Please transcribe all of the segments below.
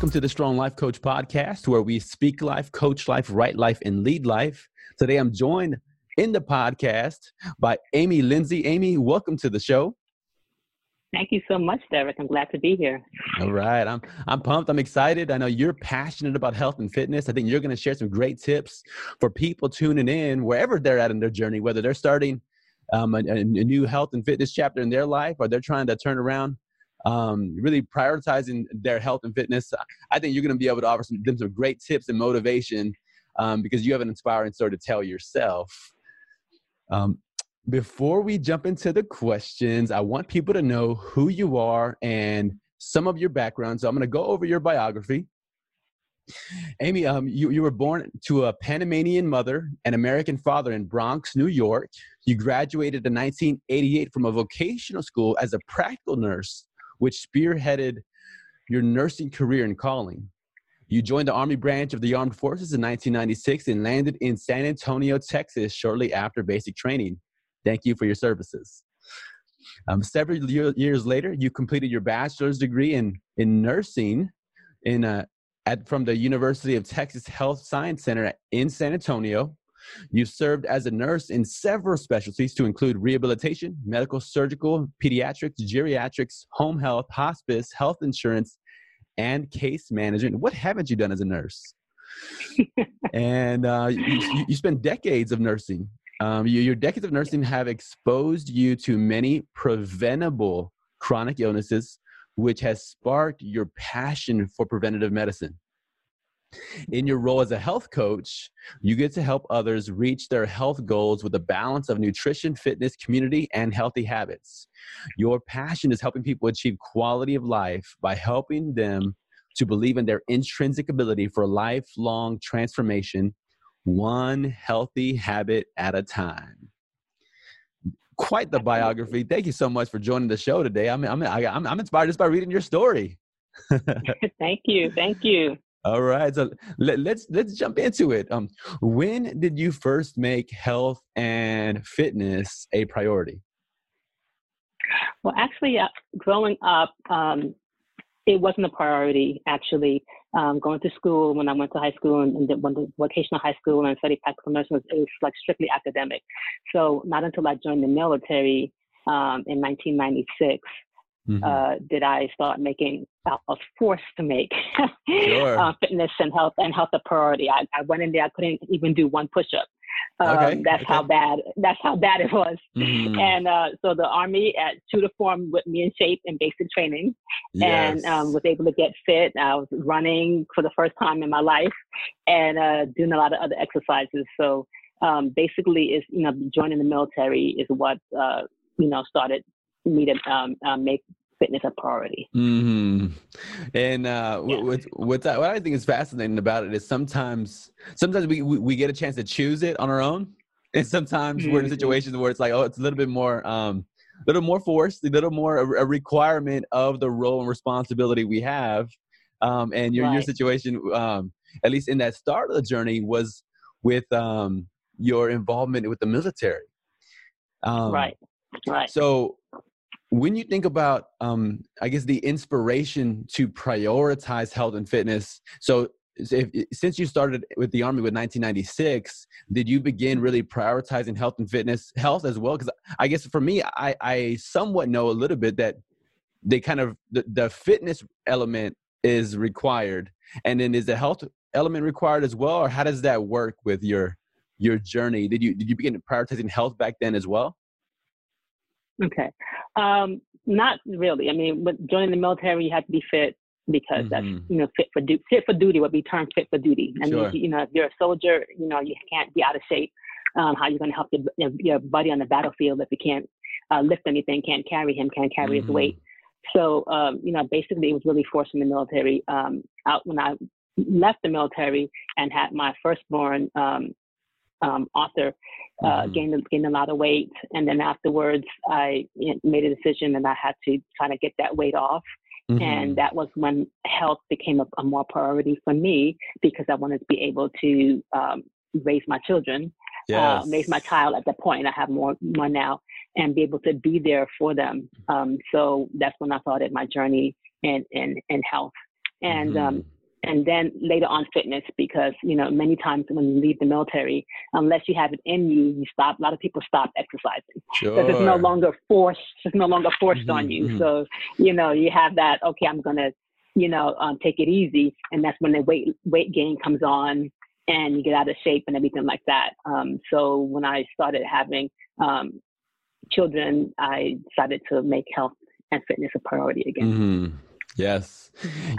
Welcome to the Strong Life Coach podcast, where we speak life, coach life, write life, and lead life. Today, I'm joined in the podcast by Amy Lindsay. Amy, welcome to the show. Thank you so much, Derek. I'm glad to be here. All right. I'm I'm pumped. I'm excited. I know you're passionate about health and fitness. I think you're going to share some great tips for people tuning in wherever they're at in their journey, whether they're starting um, a, a, new health and fitness chapter in their life or they're trying to turn around um, really prioritizing their health and fitness. I think you're going to be able to offer some, them some great tips and motivation um, because you have an inspiring story to tell yourself. Um, before we jump into the questions, I want people to know who you are and some of your background. So I'm going to go over your biography. Amy, um, you, you were born to a Panamanian mother and American father in Bronx, New York. You graduated in 1988 from a vocational school as a practical nurse, which spearheaded your nursing career and calling. You joined the Army branch of the Armed Forces in 1996 and landed in San Antonio, Texas shortly after basic training. Thank you for your services. Um, several years later, you completed your bachelor's degree in, in nursing in, uh, at, from the University of Texas Health Science Center in San Antonio. You served as a nurse in several specialties to include rehabilitation, medical, surgical, pediatrics, geriatrics, home health, hospice, health insurance, and case management. What haven't you done as a nurse? and uh, you, you spent decades of nursing um, you, your decades of nursing have exposed you to many preventable chronic illnesses, which has sparked your passion for preventative medicine. In your role as a health coach, you get to help others reach their health goals with a balance of nutrition, fitness, community, and healthy habits. Your passion is helping people achieve quality of life by helping them to believe in their intrinsic ability for lifelong transformation one healthy habit at a time. Quite the biography. Thank you so much for joining the show today. I'm I'm I'm, I'm inspired just by reading your story. thank you. Thank you. All right, so let, us let's, let's jump into it. Um, when did you first make health and fitness a priority? Well, actually, uh, growing up, um, it wasn't a priority. Actually, um, going to school when I went to high school and, and went to vocational high school and studied practical nursing it was like strictly academic. So not until I joined the military um, in 1996 mm-hmm. uh, did I start making I was forced to make sure. uh, fitness and health and health a priority. I, I went in there, I couldn't even do one push up. Um, okay, that's okay. how bad. That's how bad it was. Mm-hmm. And uh, so the army at two to form with me in shape and basic training, yes. and um, was able to get fit. I was running for the first time in my life, and uh, doing a lot of other exercises. So um, basically, is you know joining the military is what uh, you know started me to um, uh, make fitness a priority. Mm-hmm. And uh, yeah. with, with that, what I think is fascinating about it is sometimes sometimes we, we, we get a chance to choose it on our own, and sometimes mm-hmm. we're in mm-hmm. situations where it's like, oh, it's a little bit more. Um, a little more forced, a little more a, a requirement of the role and responsibility we have. Um, and your right. your situation, um, at least in that start of the journey, was with um, your involvement with the military. Um, right. Right. So when you think about um, i guess the inspiration to prioritize health and fitness so if, since you started with the army with 1996 did you begin really prioritizing health and fitness health as well? Because i guess for me I, I somewhat know a little bit that they kind of the, the fitness element is required and then is the health element required as well or how does that work with your your journey? Did you did you begin prioritizing health back then as well Okay. Um, not really. I mean, but joining the military, you have to be fit because mm-hmm. that's you know fit for du- fit for duty would be termed fit for duty. I sure. mean, you know, if you're a soldier, you know, you can't be out of shape. Um, how are you going to help your, your buddy on the battlefield if you can't uh, lift anything, can't carry him, can't carry mm-hmm. his weight? So, um, you know, basically, it was really forced from the military. Um, out when I left the military and had my firstborn, um, um, Arthur uh, mm-hmm. gained gained a lot of weight, and then afterwards I made a decision and I had to kind of get that weight off. Mm-hmm. And that was when health became a, a, more priority for me because I wanted to be able to um, raise my children, uh, yes. uh, raise my child at that point. I have more more now, and be able to be there for them. Um, so that's when I started my journey in in, in health and um, mm-hmm. um, and then later on fitness because you know many times when you leave the military unless you have it in you you stop a lot of people stop exercising sure. because it's no longer forced it's no longer forced mm-hmm, on you mm-hmm. so you know you have that okay i'm gonna you know um, take it easy and that's when the weight weight gain comes on and you get out of shape and everything like that um, so when i started having um, children i decided to make health and fitness a priority again mm-hmm. Yes,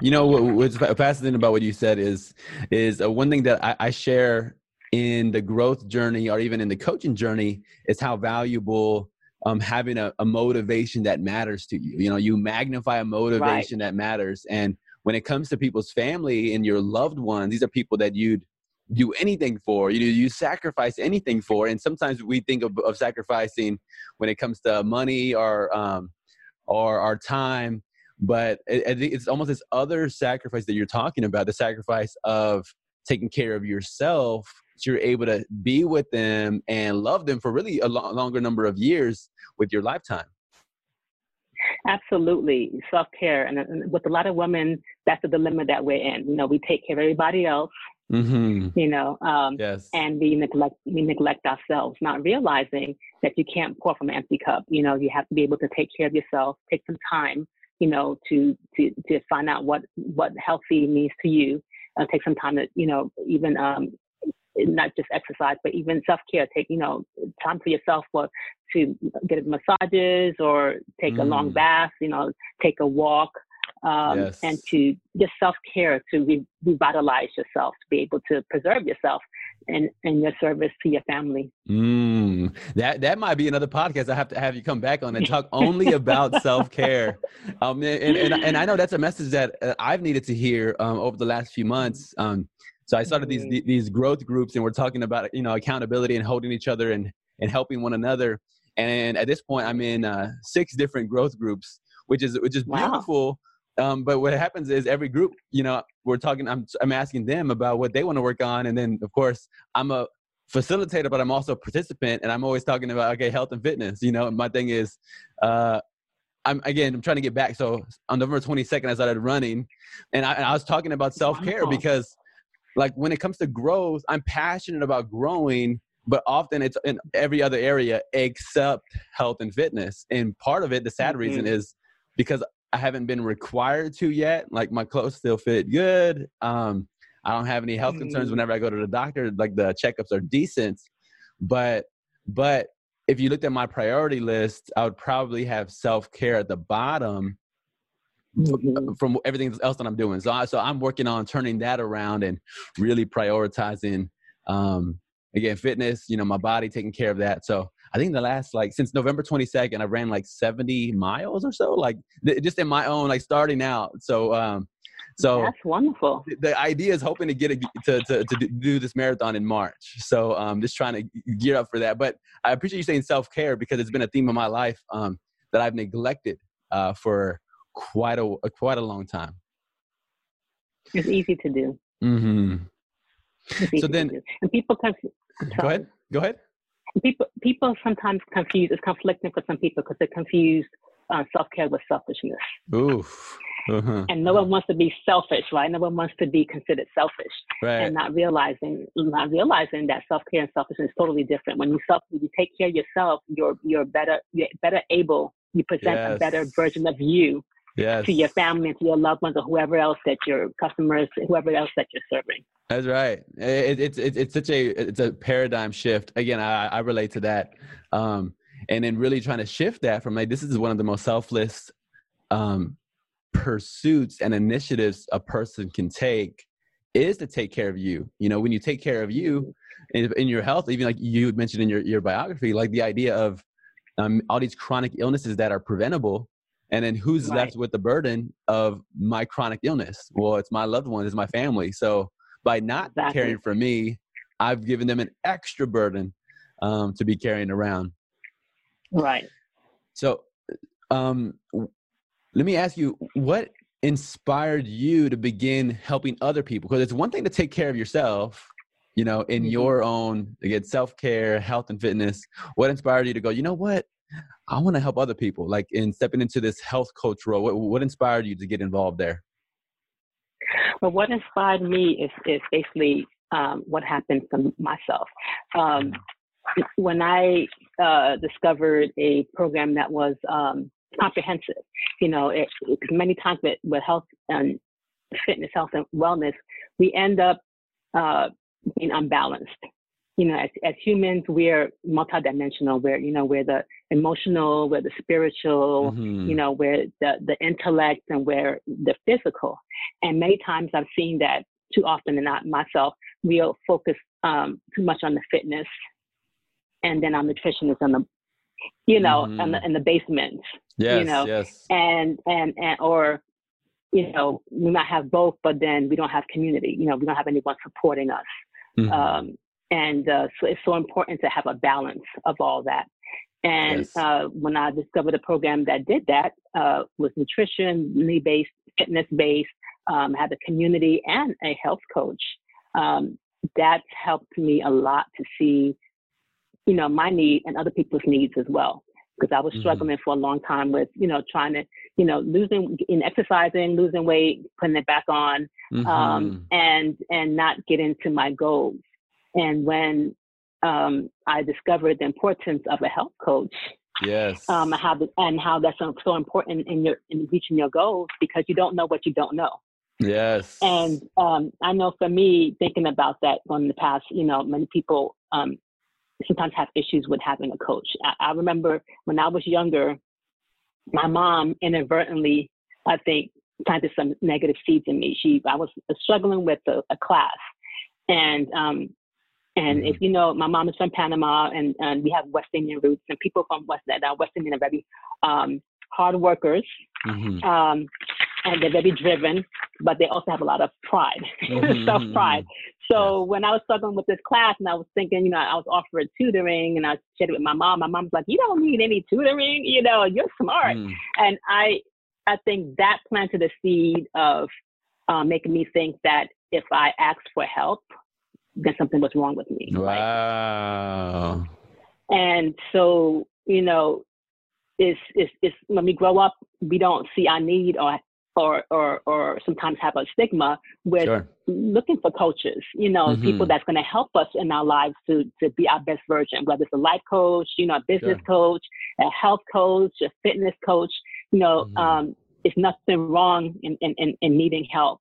you know what's fascinating about what you said is is uh, one thing that I, I share in the growth journey or even in the coaching journey is how valuable um, having a, a, motivation that matters to you. You know, you magnify a motivation right. that matters, and when it comes to people's family and your loved ones, these are people that you'd do anything for. You know, you sacrifice anything for, and sometimes we think of, of sacrificing when it comes to money or um, or our time but it's almost this other sacrifice that you're talking about the sacrifice of taking care of yourself so you're able to be with them and love them for really a lo- longer number of years with your lifetime absolutely self-care and, and with a lot of women that's the dilemma that we're in you know we take care of everybody else Mm-hmm. you know um, yes. and we neglect we neglect ourselves not realizing that you can't pour from an empty cup you know you have to be able to take care of yourself take some time you know, to to to find out what what healthy means to you. Uh, take some time to, you know, even um, not just exercise, but even self care. Take you know time for yourself for to get massages or take mm. a long mm. bath. You know, take a walk. Um, yes. and to just self care to re- revitalize yourself, to be able to preserve yourself and and your service to your family. Mm, that that might be another podcast. I have to have you come back on and talk only about self care. Um, and, and, and I know that's a message that uh, I've needed to hear um, over the last few months. Um, so I started these mm-hmm. these growth groups, and we're talking about you know accountability and holding each other and and helping one another. And at this point, I'm in uh, six different growth groups, which is which is beautiful. Um, but what happens is every group, you know, we're talking. I'm I'm asking them about what they want to work on, and then of course I'm a facilitator, but I'm also a participant, and I'm always talking about okay, health and fitness. You know, my thing is, uh, I'm again, I'm trying to get back. So on November 22nd, I started running, and I, and I was talking about self care because, like, when it comes to growth, I'm passionate about growing, but often it's in every other area except health and fitness. And part of it, the sad mm-hmm. reason is because I haven't been required to yet. Like my clothes still fit good. Um, I don't have any health concerns mm. whenever I go to the doctor. Like the checkups are decent, but but if you looked at my priority list, I would probably have self care at the bottom mm-hmm. from everything else that I'm doing. So I, so I'm working on turning that around and really prioritizing um, again fitness. You know, my body, taking care of that. So I think the last like since November 22nd, I ran like 70 miles or so, like th- just in my own like starting out. So um, so that's wonderful. The, the idea is hoping to get a, to, to to do this marathon in March. So um, just trying to gear up for that. But I appreciate you saying self care because it's been a theme of my life um, that I've neglected uh, for quite a quite a long time. It's easy to do. Mm-hmm. So then, and people can. Go ahead. Go ahead people people sometimes confuse it's conflicting for some people because they're confused uh, self-care with selfishness Oof. Uh-huh. and no one wants to be selfish right no one wants to be considered selfish right. and not realizing not realizing that self-care and selfishness is totally different when you self when you take care of yourself you're you're better you're better able you present yes. a better version of you yes. to your family and to your loved ones or whoever else that your customers whoever else that you're serving that's right. It, it's it, it's such a it's a paradigm shift. Again, I, I relate to that, um, and then really trying to shift that from like this is one of the most selfless um, pursuits and initiatives a person can take is to take care of you. You know, when you take care of you in, in your health, even like you mentioned in your your biography, like the idea of um, all these chronic illnesses that are preventable and then who's right. left with the burden of my chronic illness well it's my loved ones it's my family so by not exactly. caring for me, I've given them an extra burden um, to be carrying around. Right. So, um, let me ask you, what inspired you to begin helping other people? Because it's one thing to take care of yourself, you know, in mm-hmm. your own again self care, health, and fitness. What inspired you to go? You know what? I want to help other people. Like in stepping into this health coach role, what, what inspired you to get involved there? Well, what inspired me is is basically um, what happened to myself. Um, when I uh, discovered a program that was um, comprehensive, you know, it, it, many times with, with health and fitness, health and wellness, we end up uh, being unbalanced. You know, as, as humans, we're multidimensional. We're, you know, we're the emotional, we're the spiritual, mm-hmm. you know, we're the, the intellect and we're the physical. And many times I've seen that too often and not myself, we'll focus um, too much on the fitness and then our nutrition is on the, you know, mm-hmm. in, the, in the basement. Yes, you know, yes. And, and, and, or, you know, we might have both, but then we don't have community. You know, we don't have anyone supporting us. Mm-hmm. Um, and uh, so it's so important to have a balance of all that. And yes. uh, when I discovered a program that did that, uh, was nutrition, based, fitness based, um, had a community and a health coach. Um, that's helped me a lot to see, you know, my need and other people's needs as well. Because I was mm-hmm. struggling for a long time with, you know, trying to, you know, losing in exercising, losing weight, putting it back on, um, mm-hmm. um, and and not getting to my goals. And when um, I discovered the importance of a health coach, yes, um, how the, and how that's so, so important in your in reaching your goals because you don't know what you don't know. Yes. And um, I know for me, thinking about that in the past, you know, many people um, sometimes have issues with having a coach. I, I, remember when I was younger, my mom inadvertently, I think, planted some negative seeds in me. She, I was struggling with a, a class, and um, and if you know, my mom is from Panama, and, and we have West Indian roots, and people from West uh, West Indian are very um, hard workers. Mm-hmm. Um, and they're very driven, but they also have a lot of pride, mm-hmm. self pride. So when I was struggling with this class and I was thinking, you know, I was offered tutoring and I shared it with my mom. My mom's like, you don't need any tutoring, you know, you're smart. Mm. And I, I think that planted a seed of uh, making me think that if I asked for help, then something was wrong with me. Wow. Right? And so, you know, is is is when we grow up, we don't see our need or or or or sometimes have a stigma with sure. looking for coaches, you know, mm-hmm. people that's going to help us in our lives to to be our best version, whether it's a life coach, you know, a business sure. coach, a health coach, a fitness coach, you know, mm-hmm. um, it's nothing wrong in, in, in, in needing help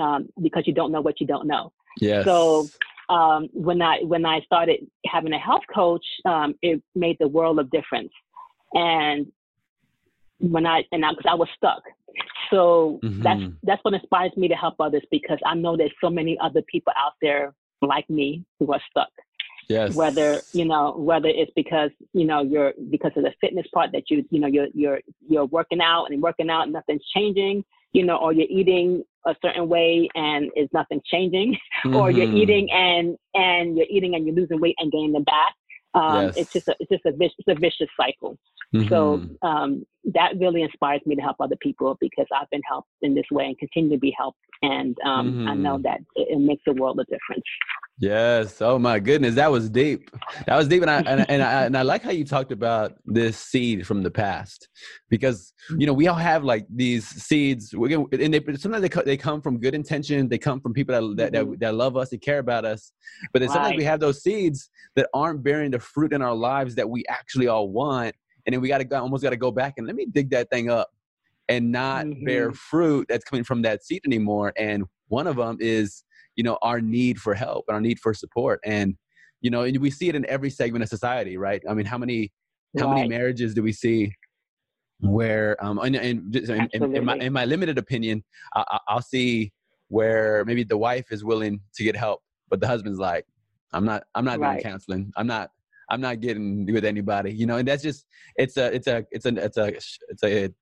um, because you don't know what you don't know. Yes. So um, when I when I started having a health coach, um, it made the world of difference. And when I and I, I, was stuck, so mm-hmm. that's that's what inspires me to help others because I know there's so many other people out there like me who are stuck. Yes. Whether you know whether it's because you know you're because of the fitness part that you you know you're you're you're working out and working out and nothing's changing, you know, or you're eating a certain way and is nothing changing, mm-hmm. or you're mm-hmm. eating and and you're eating and you're losing weight and gaining them back. Um, yes. It's just a, it's just a vicious, it's a vicious cycle. Mm-hmm. So um, that really inspires me to help other people because I've been helped in this way and continue to be helped, and um, mm-hmm. I know mm-hmm. that it, it makes a world of difference. Yes. Oh my goodness, that was deep. That was deep, and I and, and I and I like how you talked about this seed from the past, because you know we all have like these seeds. We're and they sometimes they they come from good intention. They come from people that that, that, mm-hmm. that love us and care about us. But then sometimes right. we have those seeds that aren't bearing the fruit in our lives that we actually all want, and then we got to go almost got to go back and let me dig that thing up, and not mm-hmm. bear fruit that's coming from that seed anymore. And one of them is you know our need for help and our need for support. And you know and we see it in every segment of society right? I mean how many how right. many marriages do we see where um and, and in, in, in, my, in my limited opinion I, i'll see where maybe the wife is willing to get help but the husband's like i'm not i'm not right. doing counseling. I'm not i'm not getting with anybody you know? And that's just it's a it's a it's a it's a it's a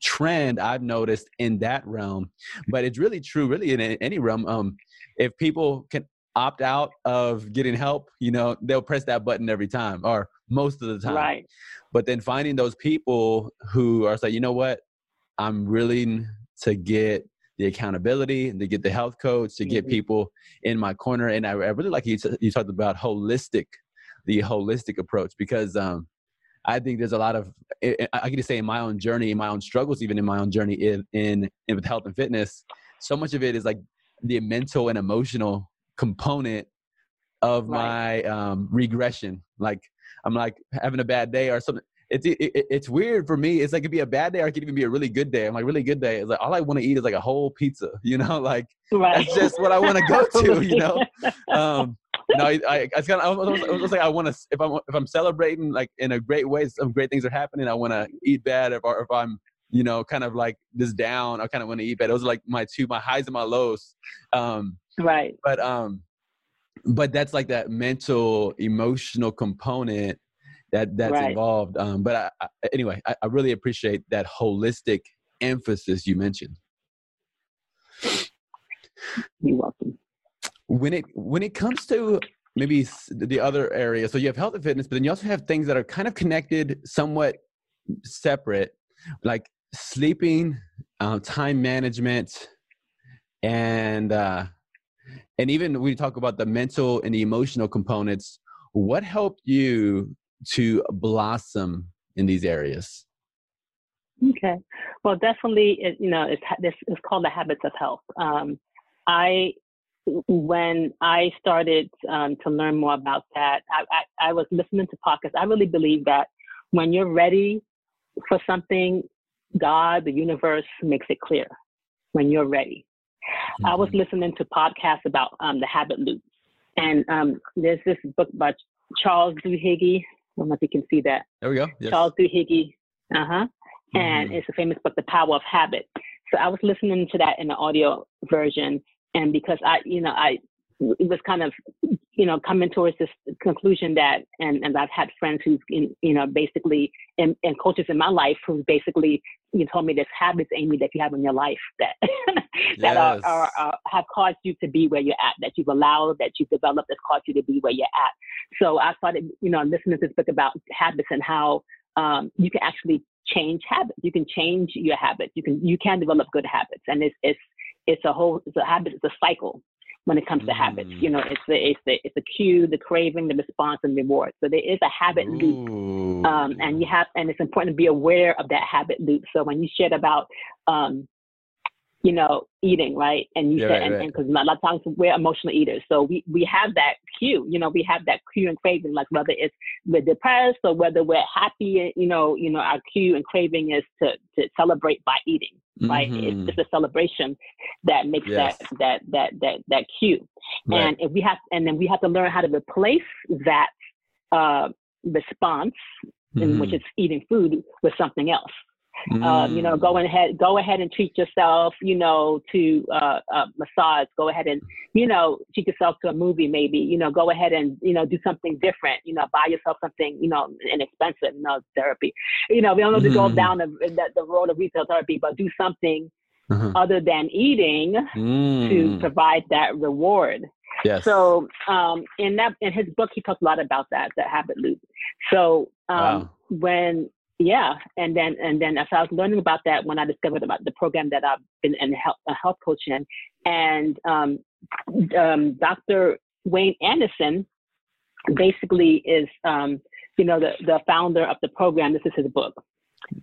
trend I've noticed in that realm, but it's really true, really in any realm. Um, if people can opt out of getting help, you know, they'll press that button every time or most of the time. Right. But then finding those people who are like, you know what, I'm willing to get the accountability and to get the health coach to get mm-hmm. people in my corner. And I, I really like you, t- you talked about holistic, the holistic approach because um, I think there's a lot of I can just say in my own journey, in my own struggles, even in my own journey in in, in with health and fitness, so much of it is like the mental and emotional component of right. my um, regression. Like I'm like having a bad day or something. It's it, it's weird for me. It's like it could be a bad day or it could even be a really good day. I'm like really good day. It's like all I want to eat is like a whole pizza. You know, like right. that's just what I want to go to. You know, um, no, I, I, I kind of, I was, like, I want to, if I'm, if I'm celebrating like in a great way, some great things are happening. I want to eat bad. If, or if I'm, you know, kind of like this down, I kind of want to eat bad. Those are like my two, my highs and my lows. Um, right. But, um, but that's like that mental, emotional component that that's right. involved. Um, but I, I, anyway, I, I really appreciate that holistic emphasis you mentioned. You're welcome when it when it comes to maybe the other area so you have health and fitness but then you also have things that are kind of connected somewhat separate like sleeping uh, time management and uh, and even we talk about the mental and the emotional components. What helped you to blossom in these areas? Okay. Well definitely it, you know it's this is called the habits of health. Um, i when I started um, to learn more about that, I, I, I, was listening to podcasts. I really believe that when you're ready for something, God, the universe makes it clear when you're ready. Mm-hmm. I was mm-hmm. listening to podcasts about um, the habit loop. And um, there's this book by Charles Duhigg. I don't know if you can see that. There we go. Yes. Charles Duhigg. Uh huh. Mm-hmm. And it's a famous book, The Power of Habit. So I was listening to that in the audio version and because I, you know, I it was kind of, you know, coming towards this conclusion that, and, and I've had friends who's, in, you know, basically, and, and coaches in my life who basically, you told me there's habits, Amy, that you have in your life that that yes. are, are, are, have caused you to be where you're at, that you've allowed, that you've developed, that's caused you to be where you're at. So I started, you know, listening to this book about habits and how um, you can actually change habits. You can change your habits. You can you can develop good habits, and it's it's it's a whole it's a habit it's a cycle when it comes to mm. habits you know it's the it's the it's the cue the craving the response and reward so there is a habit Ooh. loop um, and you have and it's important to be aware of that habit loop so when you shared about um, you know, eating, right? And you yeah, said, right, and because right. a lot of times we're emotional eaters, so we we have that cue, you know, we have that cue and craving, like whether it's we're depressed or whether we're happy, you know, you know, our cue and craving is to to celebrate by eating, right? Mm-hmm. It's just a celebration that makes yes. that that that that that cue, right. and if we have, and then we have to learn how to replace that uh, response, mm-hmm. which is eating food, with something else. Mm. Um, you know, go mm. ahead, go ahead and treat yourself. You know, to uh, uh, massage. Go ahead and you know treat yourself to a movie. Maybe you know, go ahead and you know do something different. You know, buy yourself something you know inexpensive. You know, therapy. You know, we don't have to go mm-hmm. down the, the, the road of retail therapy, but do something uh-huh. other than eating mm. to provide that reward. Yes. So um, in that in his book, he talks a lot about that that habit loop. So um, wow. when yeah and then and then as i was learning about that when i discovered about the program that i've been in health, a health coach in and um, um, dr wayne anderson basically is um, you know the, the founder of the program this is his book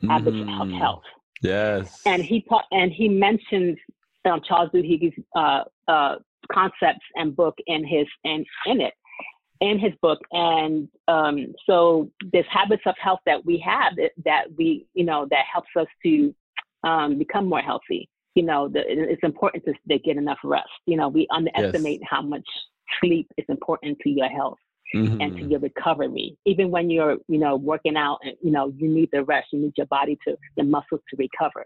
habits mm. of health. Yes. And he taught and he mentions um, charles duhigg's uh, uh, concepts and book in his in, in it in his book. And um, so there's habits of health that we have that, that we, you know, that helps us to um, become more healthy. You know, the, it's important to, to, get enough rest. You know, we underestimate yes. how much sleep is important to your health. Mm-hmm. and to your recovery. Even when you're, you know, working out, and you know, you need the rest. You need your body to, the muscles to recover.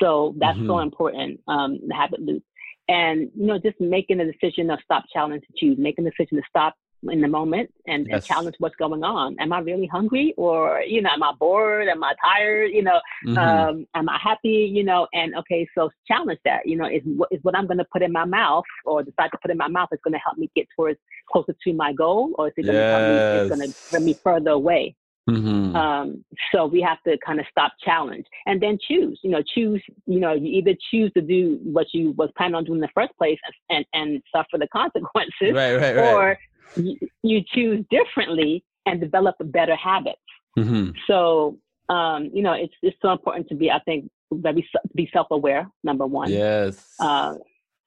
So that's mm-hmm. so important. Um, the habit loop, and you know, just making a decision of stop, challenge, to choose. Making a decision to stop in the moment and, yes. and, challenge what's going on. Am I really hungry or, you know, am I bored? Am I tired? You know, mm-hmm. um, am I happy? You know, and okay, so challenge that, you know, is what is what I'm going to put in my mouth or decide to put in my mouth is going to help me get towards closer to my goal or is it going to yes. going to bring me further away? Mm-hmm. Um, so we have to kind of stop challenge and then choose, you know, choose, you know, you either choose to do what you was planning on doing in the first place and, and suffer the consequences right, right, right. or you, you choose differently and develop a better habits. Mm-hmm. So um, you know, it's it's so important to be, I think, very be self aware. Number one. Yes. Uh,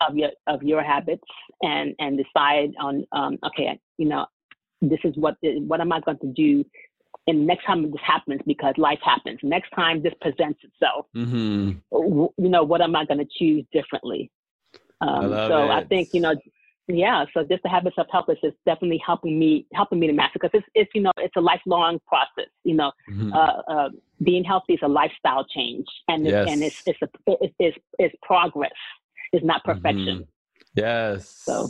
of your of your habits and and decide on um, okay, you know, this is what what am I going to do and next time this happens because life happens next time this presents itself mm-hmm. you know what am i going to choose differently um, I so it. i think you know yeah so just the habits of health is definitely helping me helping me to master because it's, it's you know it's a lifelong process you know mm-hmm. uh, uh, being healthy is a lifestyle change and it's, yes. and it's it's a it's, it's, it's progress it's not perfection mm-hmm. yes so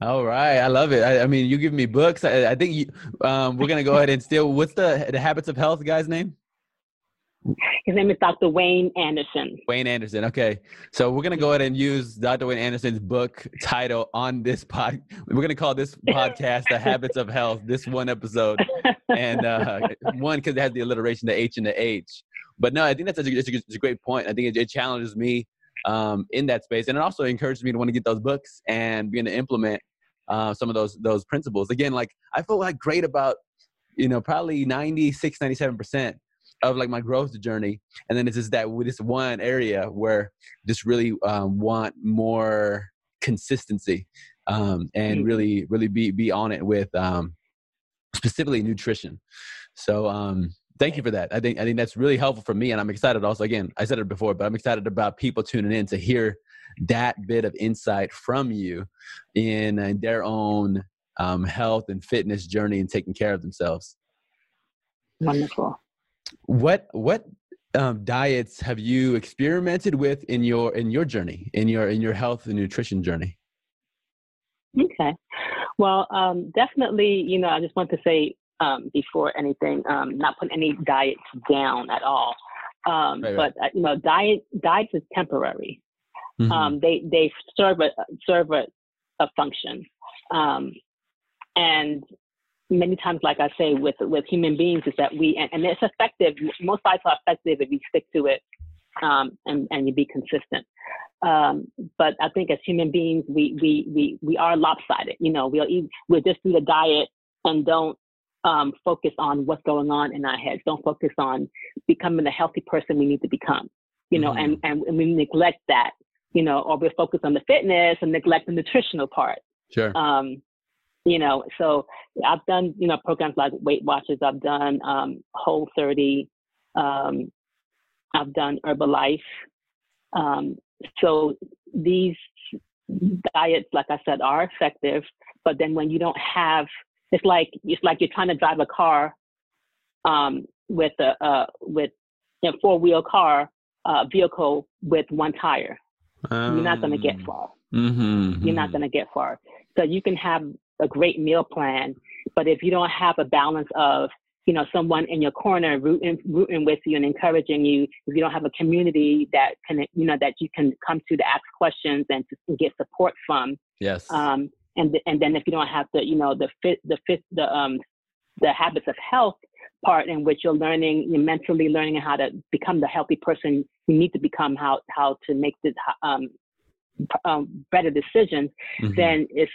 all right, I love it. I, I mean, you give me books. I, I think you, um, we're gonna go ahead and steal. What's the the Habits of Health guy's name? His name is Dr. Wayne Anderson. Wayne Anderson. Okay, so we're gonna go ahead and use Dr. Wayne Anderson's book title on this pod. We're gonna call this podcast "The Habits of Health." This one episode, and uh, one because it has the alliteration, the H and the H. But no, I think that's a, it's a, it's a great point. I think it, it challenges me um, in that space, and it also encourages me to want to get those books and begin to implement uh, some of those those principles. Again, like I feel like great about you know probably 96 97 percent of like my growth journey and then it's just that with this one area where just really um, want more consistency um, and mm-hmm. really really be be on it with um, specifically nutrition so um, thank you for that i think i think that's really helpful for me and i'm excited also again i said it before but i'm excited about people tuning in to hear that bit of insight from you in, in their own um, health and fitness journey and taking care of themselves. Wonderful. What what um, diets have you experimented with in your in your journey in your in your health and nutrition journey? Okay, well, um, definitely. You know, I just want to say um, before anything, um, not put any diets down at all. Um, right, right. But uh, you know, diet diets is temporary. Mm-hmm. Um, they they serve a serve a, a function, um, and many times, like I say, with with human beings, is that we and, and it's effective. Most diets are effective if you stick to it um, and and you be consistent. Um, but I think as human beings, we we we we are lopsided. You know, we'll eat, we'll just do the diet and don't um, focus on what's going on in our heads. Don't focus on becoming the healthy person we need to become. You know, mm-hmm. and, and we neglect that you know, or we're focused on the fitness and neglect the nutritional part. Sure. Um, you know, so I've done, you know, programs like Weight Watchers. I've done um, Whole 30. Um, I've done Herbalife. Um, so these diets, like I said, are effective. But then when you don't have, it's like it's like you're trying to drive a car um, with a uh, with a four wheel car uh, vehicle with one tire. Um, you're not going to get um, far. Mm-hmm, you're not mm-hmm. going to get far. So you can have a great meal plan, but if you don't have a balance of you know someone in your corner rooting, rooting with you and encouraging you if you don't have a community that can you know that you can come to to ask questions and to get support from yes um and and then if you don't have the you know the fit the fit the um the habits of health part in which you're learning, you're mentally learning how to become the healthy person you need to become, how how to make the um, um, better decisions, mm-hmm. then it's,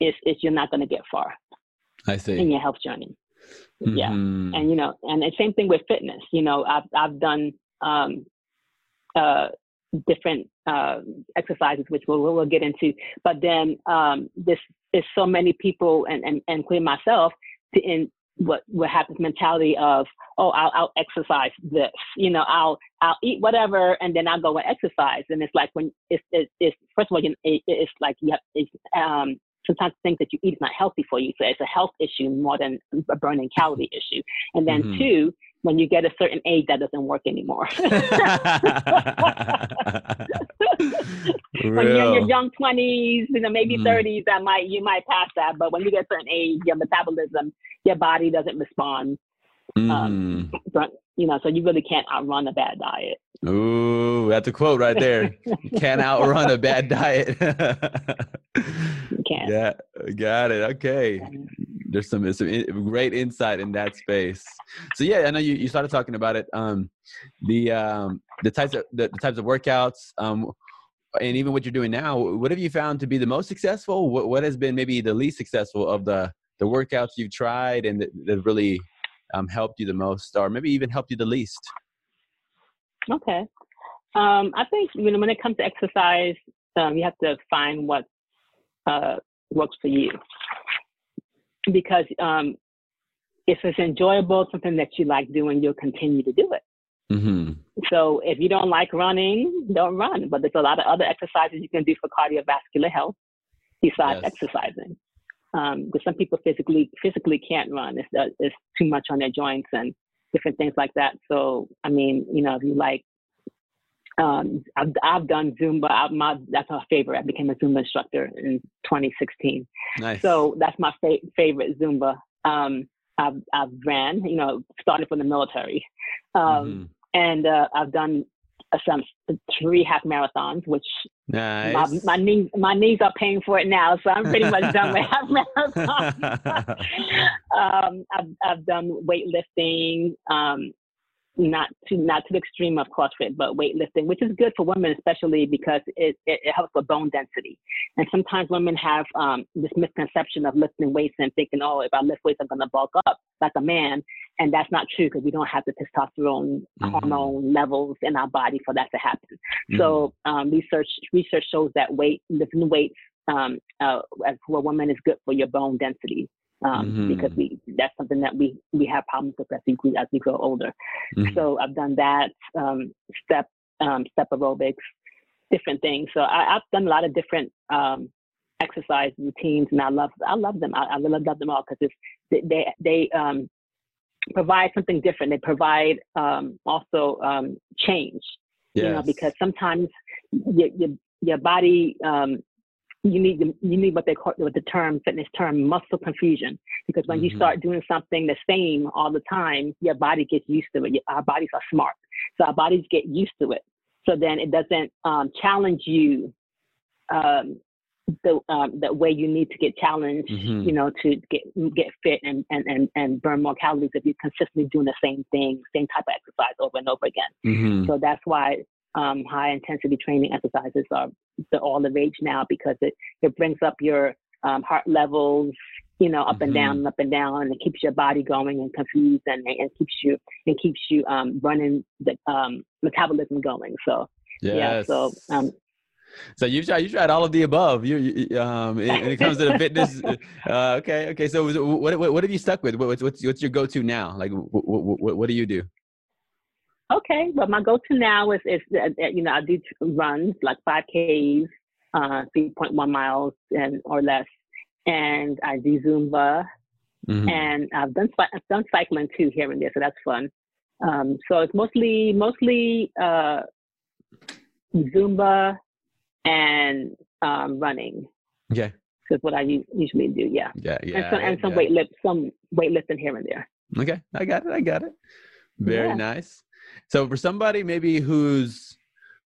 it's it's you're not going to get far. I see in your health journey. Mm-hmm. Yeah, and you know, and the same thing with fitness. You know, I've I've done um, uh, different uh, exercises, which we'll, we'll get into. But then um, this is so many people, and and, and including myself, to in what what happens mentality of oh I'll, I'll exercise this you know I'll I'll eat whatever and then I'll go and exercise and it's like when it's it's, it's first of all you it, it's like you have it's um sometimes things that you eat is not healthy for you so it's a health issue more than a burning calorie issue and then mm-hmm. two when you get a certain age that doesn't work anymore when you're in your young 20s you know maybe mm. 30s that might you might pass that but when you get a certain age your metabolism your body doesn't respond um, mm. um, you know so you really can't outrun a bad diet Ooh, that's a quote right there. You can't outrun a bad diet. you can't. Yeah, got it. Okay. There's some some great insight in that space. So yeah, I know you, you started talking about it. Um, the um the types of the, the types of workouts. Um, and even what you're doing now, what have you found to be the most successful? What, what has been maybe the least successful of the the workouts you've tried and that, that really um, helped you the most, or maybe even helped you the least? Okay. Um, I think you know when it comes to exercise, um, you have to find what uh, works for you. Because um, if it's enjoyable, something that you like doing, you'll continue to do it. Mm-hmm. So if you don't like running, don't run. But there's a lot of other exercises you can do for cardiovascular health besides yes. exercising. Um, because some people physically physically can't run. It's, uh, it's too much on their joints and different things like that. So I mean, you know, if you like um, I've, I've done Zumba. I, my, that's my favorite. I became a Zumba instructor in 2016. Nice. So that's my fa- favorite Zumba. Um, I've, I've ran, you know, started from the military. Um, mm-hmm. And uh, I've done some three half marathons, which nice. my, my knees my knees are paying for it now, so I'm pretty much done with half marathons. um, I've I've done weightlifting. Um, not to not to the extreme of CrossFit, but weightlifting, which is good for women, especially because it, it, it helps with bone density. And sometimes women have um, this misconception of lifting weights and thinking, oh, if I lift weights, I'm going to bulk up like a man. And that's not true because we don't have the testosterone mm-hmm. hormone levels in our body for that to happen. Mm-hmm. So um, research research shows that weight lifting weights um, uh, for a woman is good for your bone density um, mm-hmm. because we that's something that we we have problems with as we as we grow older. Mm-hmm. So I've done that um, step um, step aerobics, different things. So I, have done a lot of different um, exercise routines, and I love I love them. I, I really love them all because it's they they um, provide something different. They provide um, also change. Yes. You know, because sometimes your your, your body um, you need you need what they call what the term fitness term muscle confusion because when mm-hmm. you start doing something the same all the time your body gets used to it our bodies are smart so our bodies get used to it so then it doesn't um, challenge you um, the um, the way you need to get challenged mm-hmm. you know to get get fit and, and and and burn more calories if you're consistently doing the same thing same type of exercise over and over again mm-hmm. so that's why um, high intensity training exercises are the, all the rage now because it, it brings up your um, heart levels, you know, up mm-hmm. and down and up and down, and it keeps your body going and confused, and, and keeps you and keeps you um, running the um, metabolism going. So yes. yeah, so um, so you tried you tried all of the above. You, you um, when it comes to the fitness. Uh, okay, okay. So what, what, what have you stuck with? What's what's what's your go to now? Like what, what, what do you do? Okay, but my go-to now is is uh, uh, you know I do runs like five Ks, uh, three point one miles and or less, and I do Zumba, mm-hmm. and I've done I've done cycling too here and there, so that's fun. Um, so it's mostly mostly uh, Zumba and um, running. Okay. That's what I usually do. Yeah. Yeah, yeah. And some, and some yeah. weight lift, some weightlifting here and there. Okay, I got it. I got it. Very yeah. nice. So for somebody maybe who's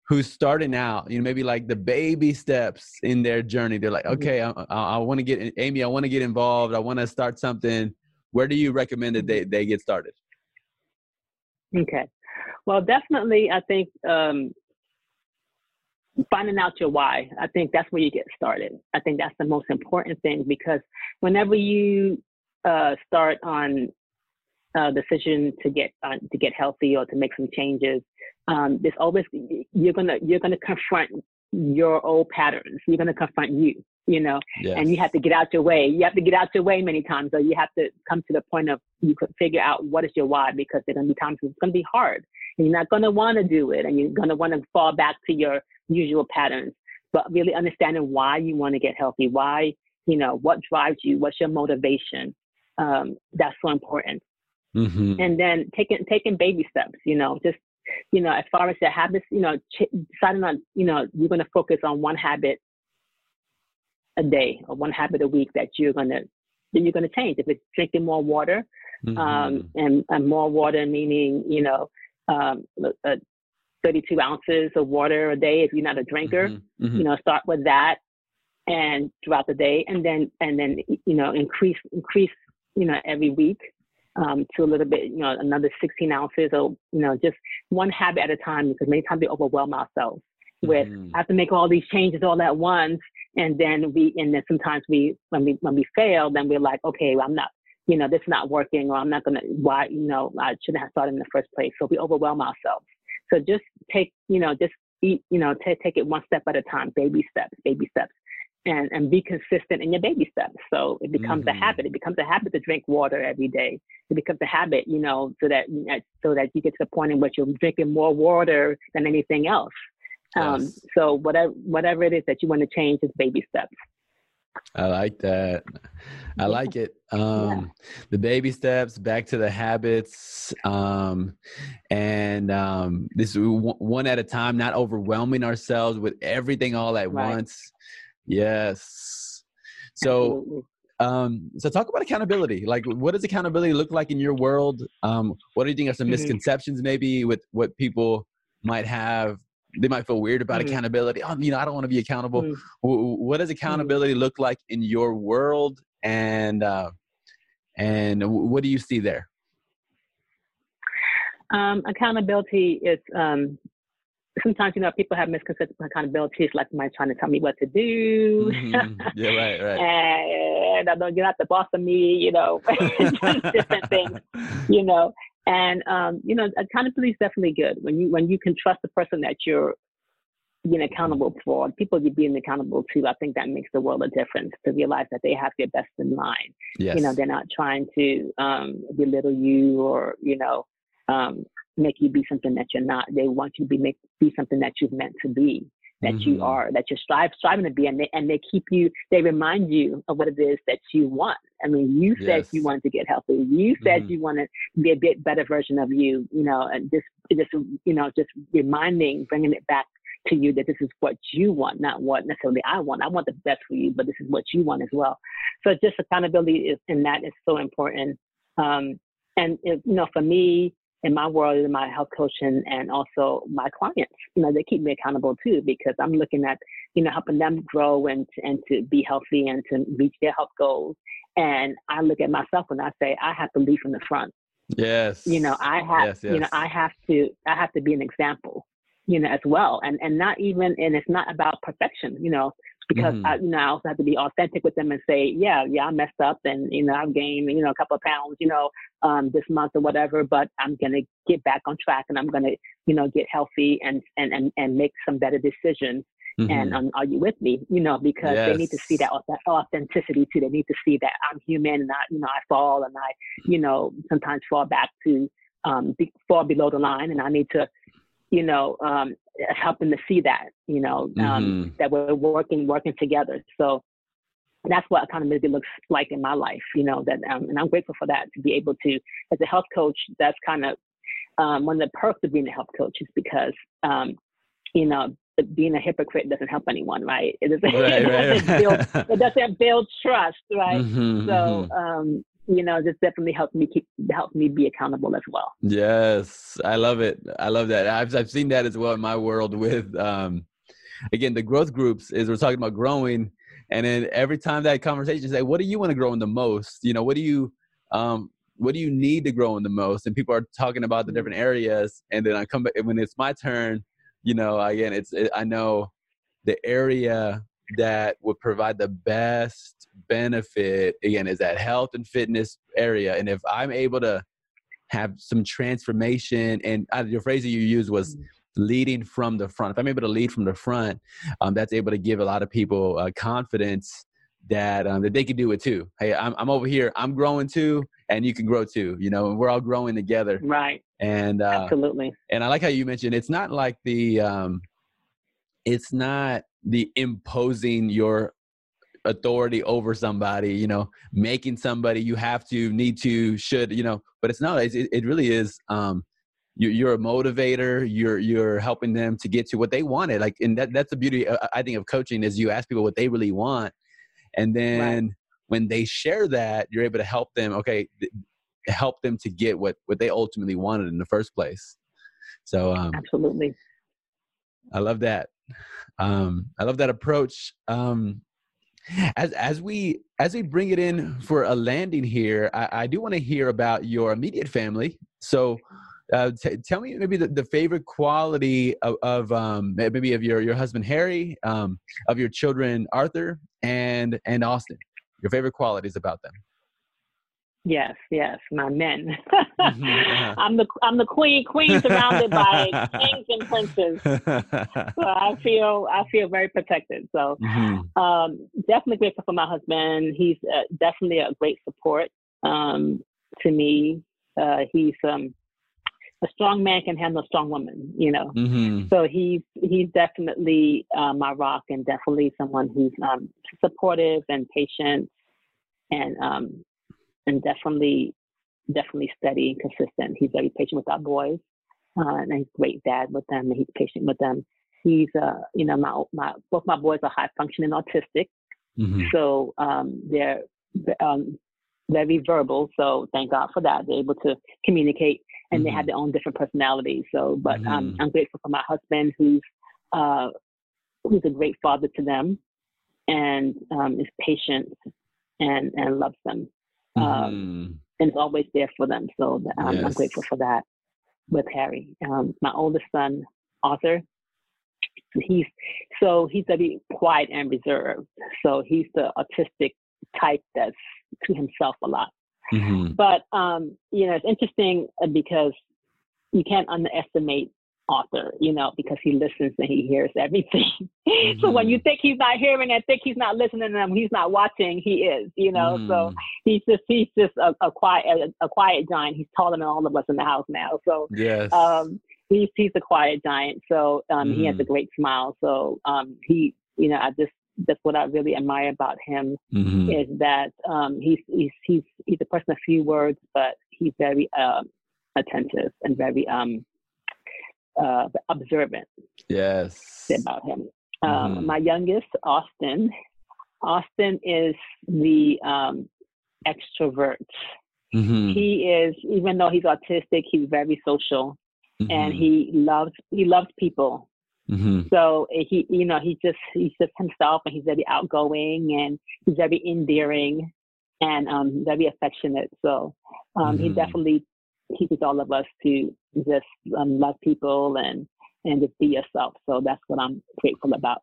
who's starting out, you know, maybe like the baby steps in their journey, they're like, mm-hmm. okay, I, I, I want to get Amy, I want to get involved, I want to start something. Where do you recommend that they they get started? Okay, well, definitely, I think um, finding out your why. I think that's where you get started. I think that's the most important thing because whenever you uh, start on uh, decision to get uh, to get healthy or to make some changes, um, there's always you're gonna you're gonna confront your old patterns. You're gonna confront you, you know, yes. and you have to get out your way. You have to get out your way many times, or you have to come to the point of you could figure out what is your why because there's gonna be times it's gonna be hard, and you're not gonna want to do it, and you're gonna want to fall back to your usual patterns. But really understanding why you want to get healthy, why you know what drives you, what's your motivation. Um, that's so important mm-hmm. and then taking taking baby steps. You know, just you know, as far as your habits, you know, ch- deciding on you know you're going to focus on one habit a day or one habit a week that you're going to that you're going to change. If it's drinking more water, mm-hmm. um, and, and more water meaning you know um, uh, 32 ounces of water a day if you're not a drinker. Mm-hmm. mm-hmm. You know, start with that and throughout the day, and then and then you know increase increase you know every week um, to a little bit, you know, another 16 ounces or, you know, just one habit at a time because many times we overwhelm ourselves with mm. I have to make all these changes all at once. And then we, and then sometimes we, when we, when we fail, then we're like, okay, well, I'm not, you know, this is not working, or I'm not gonna why you know I shouldn't have started in the first place. So we overwhelm ourselves. So just take you know just eat you know take take it one step at a time, baby steps, baby steps and, and be consistent in your baby steps. So it becomes mm-hmm. a habit. It becomes a habit to drink water every day. It becomes a habit, you know, so that so that you get to the point in which you're drinking more water than anything else. Um, so whatever whatever it is that you want to change is baby steps. I like that. I yeah. like it. Um, yeah. The baby steps, back to the habits, um, and um, this one at a time, not overwhelming ourselves with everything all at right. once. Yes. So, um, so talk about accountability. Like, what does accountability look like in your world? Um, what do you think are some mm-hmm. misconceptions maybe with what people might have? They might feel weird about mm-hmm. accountability. Oh, you know, I don't want to be accountable. Mm-hmm. What does mm-hmm. accountability look like in your world? And uh, and what do you see there? Um, accountability is um, sometimes you know people have misconceptions of accountability. It's like somebody trying to tell me what to do. Mm-hmm. Yeah, right, right. and I know you're not the boss of me. You know, different things. You know, and um, you know, accountability is definitely good when you when you can trust the person that you're being accountable for, people you're being accountable to. I think that makes the world a difference to realize that they have your best in mind. Yes. You know, they're not trying to um, belittle you or you know um, make you be something that you're not. They want you to be make be something that you've meant to be, that mm-hmm. you are, that you're strive, striving to be, and they and they keep you. They remind you of what it is that you want. I mean, you said yes. you wanted to get healthy. You said mm-hmm. you wanted to be a bit better version of you. You know, and just just you know, just reminding, bringing it back to you that this is what you want, not what necessarily I want. I want the best for you, but this is what you want as well. So just accountability is in that is so important. Um, and it, you know, for me, in my world, in my health coaching, and also my clients. You know, they keep me accountable too because I'm looking at, you know, helping them grow and and to be healthy and to reach their health goals. And I look at myself and I say, I have to lead from the front. Yes. You know, I have, yes, yes. you know, I have to, I have to be an example, you know, as well. And and not even, and it's not about perfection. You know, because mm-hmm. I, you know, I also have to be authentic with them and say, yeah, yeah, I messed up and, you know, I've gained, you know, a couple of pounds, you know, um, this month or whatever, but I'm going to get back on track and I'm going to, you know, get healthy and, and, and, and make some better decisions. Mm-hmm. And um, are you with me? You know, because yes. they need to see that, that authenticity too. They need to see that I'm human and I, you know, I fall and I, you know, sometimes fall back to, um, be, fall below the line and I need to, you know, um, helping to see that, you know, um, mm-hmm. that we're working, working together. So that's what accountability looks like in my life, you know, that, um, and I'm grateful for that to be able to, as a health coach, that's kind of, um, one of the perks of being a health coach is because, um, you know, being a hypocrite doesn't help anyone, right? It doesn't, right, it, doesn't right. build, it doesn't build trust, right? Mm-hmm, so, mm-hmm. um, you know, this definitely helps me keep helps me be accountable as well. Yes, I love it. I love that. I've I've seen that as well in my world with um, again the growth groups is we're talking about growing, and then every time that conversation say, what do you want to grow in the most? You know, what do you um, what do you need to grow in the most? And people are talking about the mm-hmm. different areas, and then I come back when it's my turn. You know, again, it's it, I know the area that would provide the best benefit again is that health and fitness area. And if i'm able to have some transformation and uh, your phrase that you used was mm-hmm. leading from the front. If i'm able to lead from the front um, that's able to give a lot of people uh, confidence that um, that they can do it too. Hey I'm, I'm over here i'm growing too and you can grow too you know and we're all growing together. Right. And uh, absolutely. and i like how you mentioned it's not like the um, it's not the imposing your authority over somebody you know making somebody you have to need to should you know but it's not it, it really is um you, you're a motivator you're you're helping them to get to what they wanted like and that that's the beauty uh, i think of coaching is you ask people what they really want and then right. when they share that you're able to help them okay help them to get what what they ultimately wanted in the first place. So um absolutely. I love that um, I love that approach. Um, as as we as we bring it in for a landing here, I, I do want to hear about your immediate family. So, uh, t- tell me maybe the, the favorite quality of, of um, maybe of your your husband Harry, um, of your children Arthur and and Austin. Your favorite qualities about them. Yes, yes, my men. mm-hmm, uh-huh. I'm the I'm the queen, queen surrounded by kings and princes. so I feel I feel very protected. So mm-hmm. um, definitely grateful for my husband. He's uh, definitely a great support um, to me. Uh, he's um, a strong man can handle a strong woman, you know. Mm-hmm. So he's he's definitely uh, my rock and definitely someone who's um, supportive and patient and um, and definitely, definitely steady and consistent. He's very patient with our boys, uh, and he's a great dad with them, and he's patient with them. He's, uh, you know, my, my both my boys are high functioning autistic, mm-hmm. so um, they're um, very verbal. So thank God for that. They're able to communicate, and mm-hmm. they have mm-hmm. their own different personalities. So, but mm-hmm. um, I'm grateful for my husband, who's uh, who's a great father to them, and um, is patient and and loves them um, mm. and is always there for them. So um, yes. I'm grateful for that with Harry. Um, my oldest son, Arthur, he's so he's very quiet and reserved. So he's the autistic type that's to himself a lot. Mm-hmm. But um, you know, it's interesting uh, because you can't underestimate Arthur, you know, because he listens and he hears everything. Mm-hmm. so when you mm-hmm. think he's not hearing and think he's not listening and he's not watching, he is, you know. Mm. So he's just he's just a, a quiet a, a, quiet giant. He's taller than all of us in the house now. So yes. um he's he's a quiet giant. So um mm. he has a mm. great smile. So um he you know, I just that's what I really admire about him mm-hmm. is that um he's he's he's he's a person of few words, but he's very um attentive and very um uh, observant. Yes. About him. Um, mm-hmm. My youngest, Austin. Austin is the um, extrovert. Mm-hmm. He is, even though he's autistic, he's very social, mm-hmm. and he loves he loves people. Mm-hmm. So eh, he, you know, he just he's just himself, and he's very outgoing, and he's very endearing, and um, very affectionate. So um, he mm-hmm. definitely teaches all of us to just um, love people and and just be yourself. So that's what I'm grateful about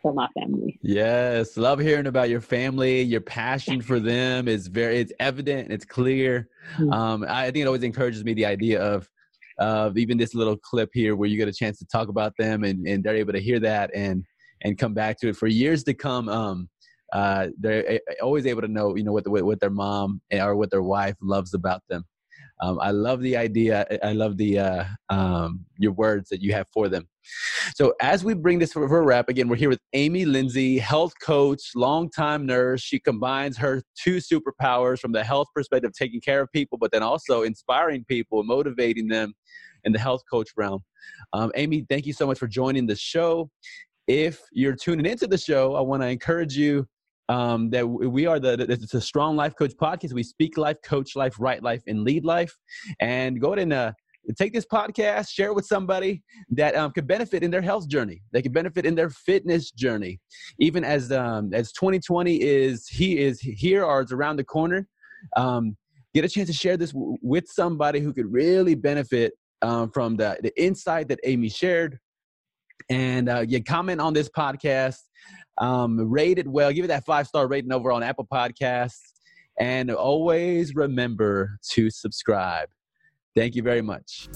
for my family. Yes, love hearing about your family. Your passion for them is very it's evident. It's clear. Mm-hmm. Um, I think it always encourages me the idea of of even this little clip here where you get a chance to talk about them and, and they're able to hear that and and come back to it for years to come. Um, uh, they're always able to know, you know, what the, what their mom or what their wife loves about them. Um, I love the idea. I love the uh, um, your words that you have for them. So as we bring this for, a wrap, again, we're here with Amy Lindsay, health coach, longtime nurse. She combines her two superpowers from the health perspective, taking care of people, but then also inspiring people, motivating them in the health coach realm. Um, Amy, thank you so much for joining the show. If you're tuning into the show, I want to encourage you um, that we are the it's a strong life coach podcast. We speak life, coach life, write life, and lead life. And go ahead and uh, take this podcast, share it with somebody that um, could benefit in their health journey. They could benefit in their fitness journey. Even as um, as 2020 is he is here or is around the corner. Um, get a chance to share this w- with somebody who could really benefit um, from the the insight that Amy shared. And uh, you comment on this podcast um, rate it well. Give it that five star rating over on Apple Podcasts. And always remember to subscribe. Thank you very much.